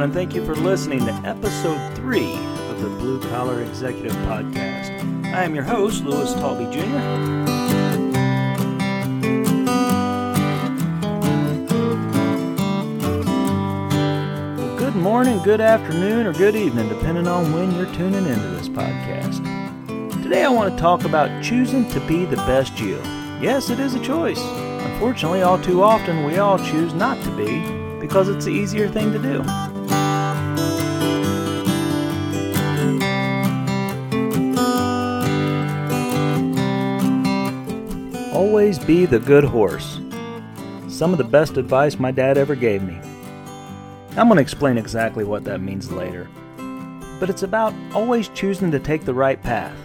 everyone, and thank you for listening to episode three of the Blue Collar Executive Podcast. I am your host, Lewis Talby Jr. Good morning, good afternoon, or good evening, depending on when you're tuning into this podcast. Today, I want to talk about choosing to be the best you. Yes, it is a choice. Unfortunately, all too often, we all choose not to be because it's the easier thing to do. Always be the good horse. Some of the best advice my dad ever gave me. I'm going to explain exactly what that means later. But it's about always choosing to take the right path.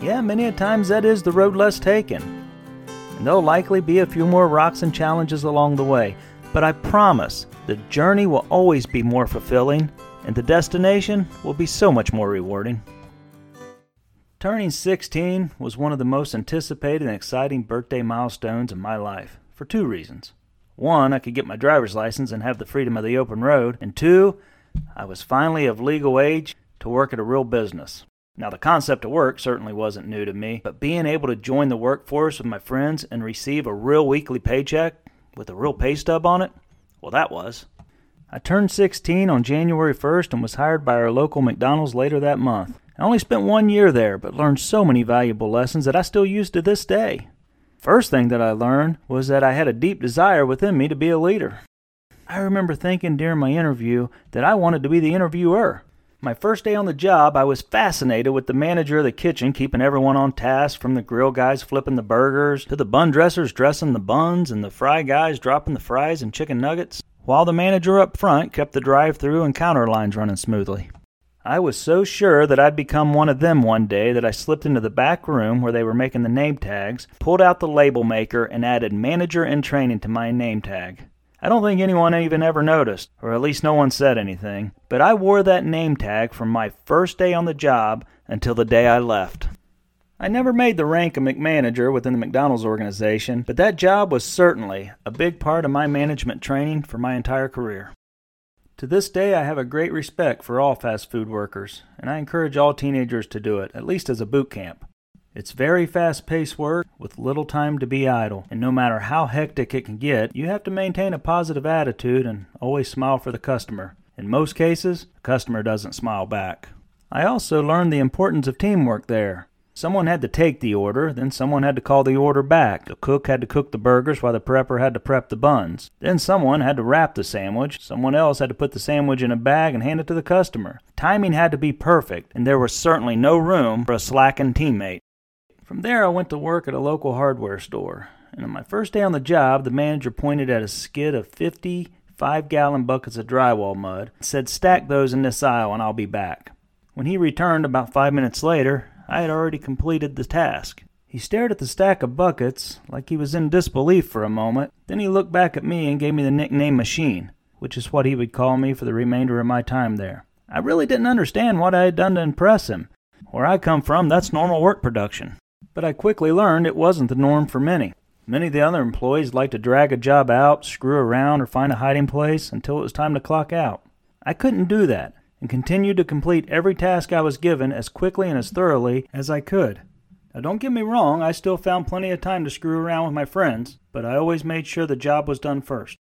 Yeah, many a times that is the road less taken. And there'll likely be a few more rocks and challenges along the way, but I promise the journey will always be more fulfilling and the destination will be so much more rewarding. Turning 16 was one of the most anticipated and exciting birthday milestones in my life for two reasons. One, I could get my driver's license and have the freedom of the open road, and two, I was finally of legal age to work at a real business. Now, the concept of work certainly wasn't new to me, but being able to join the workforce with my friends and receive a real weekly paycheck with a real pay stub on it, well, that was. I turned 16 on January 1st and was hired by our local McDonald's later that month. I only spent one year there, but learned so many valuable lessons that I still use to this day. First thing that I learned was that I had a deep desire within me to be a leader. I remember thinking during my interview that I wanted to be the interviewer. My first day on the job, I was fascinated with the manager of the kitchen keeping everyone on task from the grill guys flipping the burgers to the bun dressers dressing the buns and the fry guys dropping the fries and chicken nuggets, while the manager up front kept the drive through and counter lines running smoothly. I was so sure that I'd become one of them one day that I slipped into the back room where they were making the name tags, pulled out the label maker, and added manager in training to my name tag. I don't think anyone even ever noticed, or at least no one said anything, but I wore that name tag from my first day on the job until the day I left. I never made the rank of McManager within the McDonald's organization, but that job was certainly a big part of my management training for my entire career. To this day, I have a great respect for all fast food workers, and I encourage all teenagers to do it, at least as a boot camp. It's very fast paced work with little time to be idle, and no matter how hectic it can get, you have to maintain a positive attitude and always smile for the customer. In most cases, the customer doesn't smile back. I also learned the importance of teamwork there. Someone had to take the order, then someone had to call the order back. The cook had to cook the burgers while the prepper had to prep the buns. Then someone had to wrap the sandwich. Someone else had to put the sandwich in a bag and hand it to the customer. Timing had to be perfect, and there was certainly no room for a slacking teammate. From there, I went to work at a local hardware store. And on my first day on the job, the manager pointed at a skid of 50 five gallon buckets of drywall mud and said, Stack those in this aisle and I'll be back. When he returned about five minutes later, I had already completed the task. He stared at the stack of buckets like he was in disbelief for a moment. Then he looked back at me and gave me the nickname Machine, which is what he would call me for the remainder of my time there. I really didn't understand what I had done to impress him. Where I come from, that's normal work production. But I quickly learned it wasn't the norm for many. Many of the other employees liked to drag a job out, screw around, or find a hiding place until it was time to clock out. I couldn't do that and continued to complete every task I was given as quickly and as thoroughly as I could. Now, don't get me wrong, I still found plenty of time to screw around with my friends, but I always made sure the job was done first.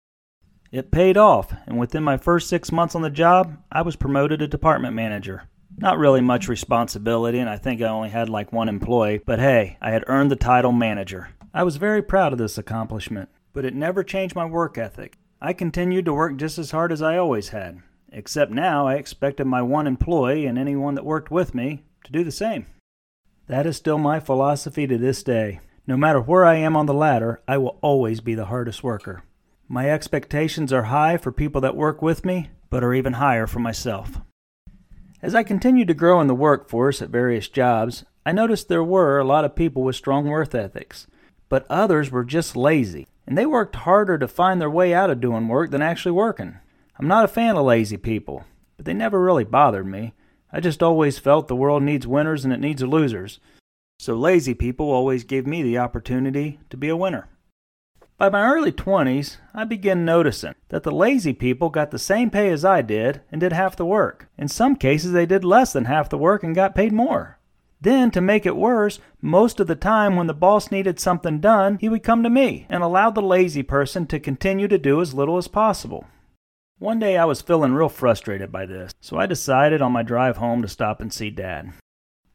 It paid off, and within my first six months on the job, I was promoted to department manager. Not really much responsibility, and I think I only had like one employee, but hey, I had earned the title manager. I was very proud of this accomplishment, but it never changed my work ethic. I continued to work just as hard as I always had, except now I expected my one employee and anyone that worked with me to do the same. That is still my philosophy to this day. No matter where I am on the ladder, I will always be the hardest worker. My expectations are high for people that work with me, but are even higher for myself. As I continued to grow in the workforce at various jobs, I noticed there were a lot of people with strong work ethics, but others were just lazy, and they worked harder to find their way out of doing work than actually working. I'm not a fan of lazy people, but they never really bothered me. I just always felt the world needs winners and it needs losers. So lazy people always gave me the opportunity to be a winner. By my early 20s, I began noticing that the lazy people got the same pay as I did and did half the work. In some cases, they did less than half the work and got paid more. Then, to make it worse, most of the time when the boss needed something done, he would come to me and allow the lazy person to continue to do as little as possible. One day I was feeling real frustrated by this, so I decided on my drive home to stop and see Dad.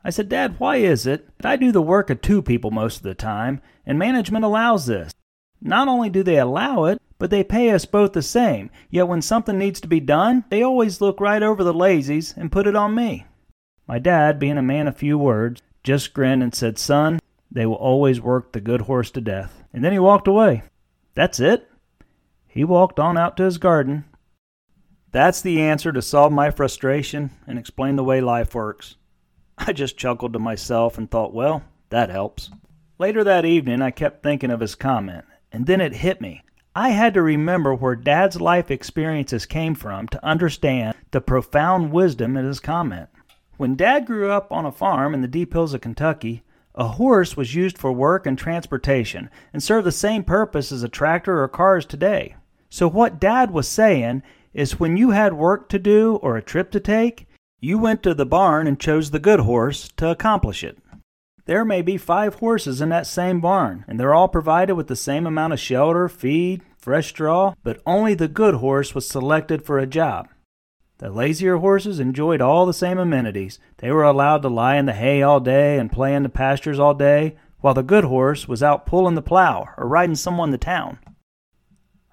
I said, Dad, why is it that I do the work of two people most of the time, and management allows this? Not only do they allow it, but they pay us both the same, yet when something needs to be done, they always look right over the lazies and put it on me. My dad, being a man of few words, just grinned and said, Son, they will always work the good horse to death. And then he walked away. That's it. He walked on out to his garden. That's the answer to solve my frustration and explain the way life works. I just chuckled to myself and thought, well, that helps. Later that evening, I kept thinking of his comment, and then it hit me. I had to remember where Dad's life experiences came from to understand the profound wisdom in his comment. When Dad grew up on a farm in the deep hills of Kentucky, a horse was used for work and transportation and served the same purpose as a tractor or cars today. So, what Dad was saying is when you had work to do or a trip to take, you went to the barn and chose the good horse to accomplish it. There may be five horses in that same barn, and they're all provided with the same amount of shelter, feed, fresh straw, but only the good horse was selected for a job. The lazier horses enjoyed all the same amenities. They were allowed to lie in the hay all day and play in the pastures all day, while the good horse was out pulling the plow or riding someone to town.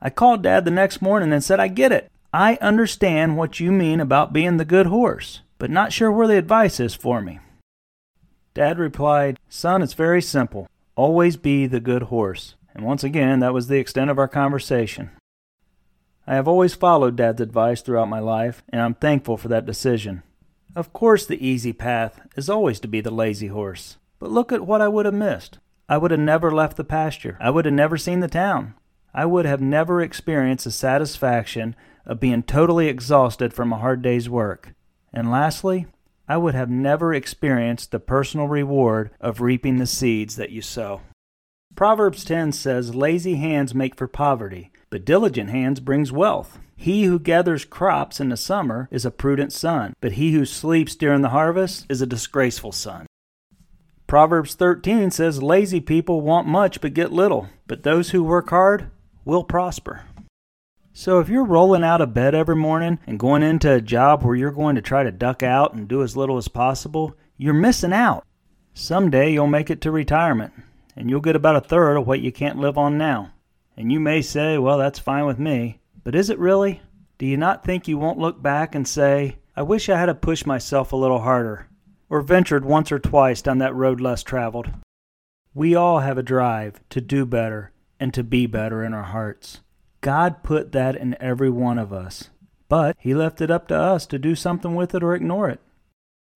I called Dad the next morning and said, I get it. I understand what you mean about being the good horse, but not sure where the advice is for me. Dad replied, Son, it's very simple. Always be the good horse. And once again, that was the extent of our conversation. I have always followed Dad's advice throughout my life, and I'm thankful for that decision. Of course, the easy path is always to be the lazy horse. But look at what I would have missed. I would have never left the pasture. I would have never seen the town. I would have never experienced the satisfaction of being totally exhausted from a hard day's work. And lastly, I would have never experienced the personal reward of reaping the seeds that you sow. Proverbs 10 says, Lazy hands make for poverty, but diligent hands brings wealth. He who gathers crops in the summer is a prudent son, but he who sleeps during the harvest is a disgraceful son. Proverbs 13 says, Lazy people want much but get little, but those who work hard will prosper. So if you're rolling out of bed every morning and going into a job where you're going to try to duck out and do as little as possible, you're missing out. Someday you'll make it to retirement, and you'll get about a third of what you can't live on now. And you may say, well, that's fine with me. But is it really? Do you not think you won't look back and say, I wish I had pushed myself a little harder, or ventured once or twice down that road less traveled? We all have a drive to do better and to be better in our hearts. God put that in every one of us, but He left it up to us to do something with it or ignore it.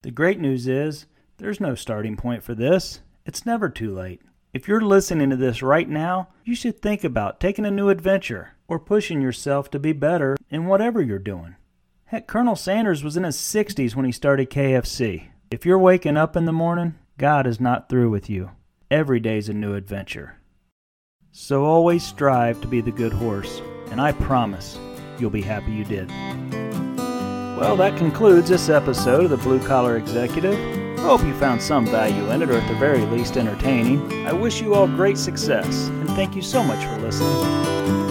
The great news is there's no starting point for this. It's never too late. If you're listening to this right now, you should think about taking a new adventure or pushing yourself to be better in whatever you're doing. Heck, Colonel Sanders was in his 60s when he started KFC. If you're waking up in the morning, God is not through with you. Every day's a new adventure. So always strive to be the good horse, and I promise you'll be happy you did. Well, that concludes this episode of the Blue Collar Executive. I hope you found some value in it, or at the very least entertaining. I wish you all great success, and thank you so much for listening.